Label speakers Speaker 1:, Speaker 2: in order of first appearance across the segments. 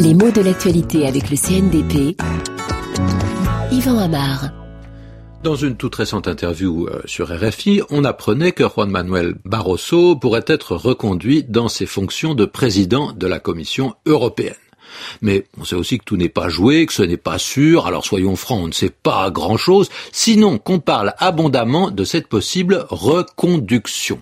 Speaker 1: Les mots de l'actualité avec le CNDP. Yvan Amar.
Speaker 2: Dans une toute récente interview euh, sur RFI, on apprenait que Juan Manuel Barroso pourrait être reconduit dans ses fonctions de président de la Commission européenne. Mais on sait aussi que tout n'est pas joué, que ce n'est pas sûr, alors soyons francs, on ne sait pas grand-chose, sinon qu'on parle abondamment de cette possible reconduction.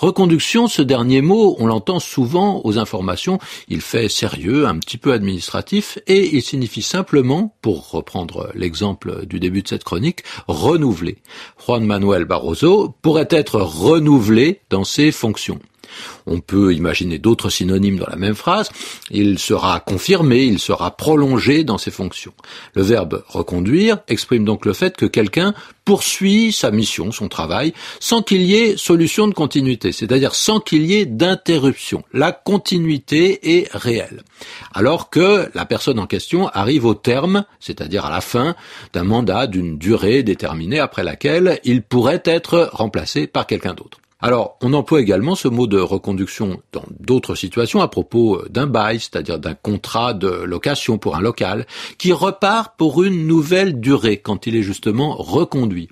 Speaker 2: Reconduction, ce dernier mot, on l'entend souvent aux informations, il fait sérieux, un petit peu administratif, et il signifie simplement, pour reprendre l'exemple du début de cette chronique, renouveler. Juan Manuel Barroso pourrait être renouvelé dans ses fonctions. On peut imaginer d'autres synonymes dans la même phrase. Il sera confirmé, il sera prolongé dans ses fonctions. Le verbe reconduire exprime donc le fait que quelqu'un poursuit sa mission, son travail, sans qu'il y ait solution de continuité, c'est-à-dire sans qu'il y ait d'interruption. La continuité est réelle. Alors que la personne en question arrive au terme, c'est-à-dire à la fin d'un mandat d'une durée déterminée après laquelle il pourrait être remplacé par quelqu'un d'autre. Alors, on emploie également ce mot de reconduction dans d'autres situations à propos euh, d'un bail, c'est-à-dire d'un contrat de location pour un local, qui repart pour une nouvelle durée quand il est justement reconduit.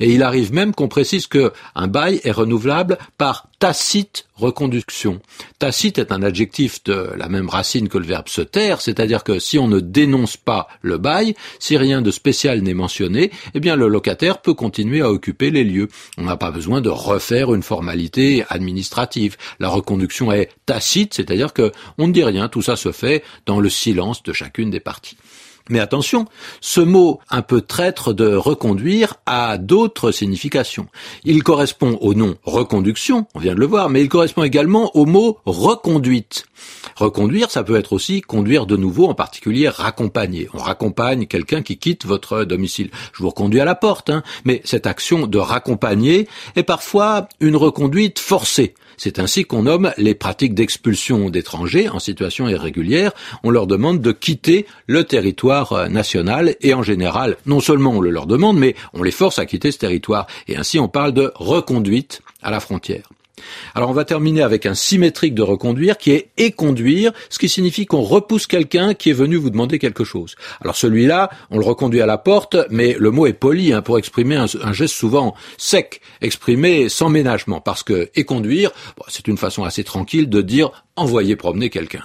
Speaker 2: Et il arrive même qu'on précise que un bail est renouvelable par tacite reconduction. Tacite est un adjectif de la même racine que le verbe se taire, c'est-à-dire que si on ne dénonce pas le bail, si rien de spécial n'est mentionné, eh bien le locataire peut continuer à occuper les lieux. On n'a pas besoin de refaire une formalité administrative. La reconduction est tacite, c'est-à-dire que on ne dit rien, tout ça se fait dans le silence de chacune des parties. Mais attention, ce mot un peu traître de reconduire a d'autres significations. Il correspond au nom reconduction, on vient de le voir, mais il correspond également au mot reconduite. Reconduire, ça peut être aussi conduire de nouveau, en particulier raccompagner. On raccompagne quelqu'un qui quitte votre domicile. Je vous reconduis à la porte, hein, mais cette action de raccompagner est parfois une reconduite forcée. C'est ainsi qu'on nomme les pratiques d'expulsion d'étrangers en situation irrégulière. On leur demande de quitter le territoire euh, national et en général, non seulement on le leur demande, mais on les force à quitter ce territoire. Et ainsi on parle de reconduite à la frontière. Alors on va terminer avec un symétrique de reconduire qui est éconduire, ce qui signifie qu'on repousse quelqu'un qui est venu vous demander quelque chose. Alors celui-là, on le reconduit à la porte, mais le mot est poli hein, pour exprimer un, geste souvent sec, exprimé sans ménagement, parce que éconduire, c'est une façon assez tranquille de dire envoyer promener quelqu'un.